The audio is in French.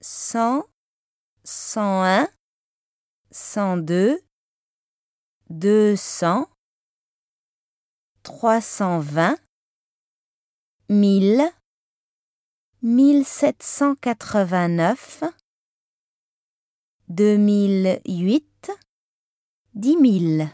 cent, cent un, cent deux, deux cents, trois cent vingt, mille sept cent quatre-vingt-neuf, deux mille huit, dix mille.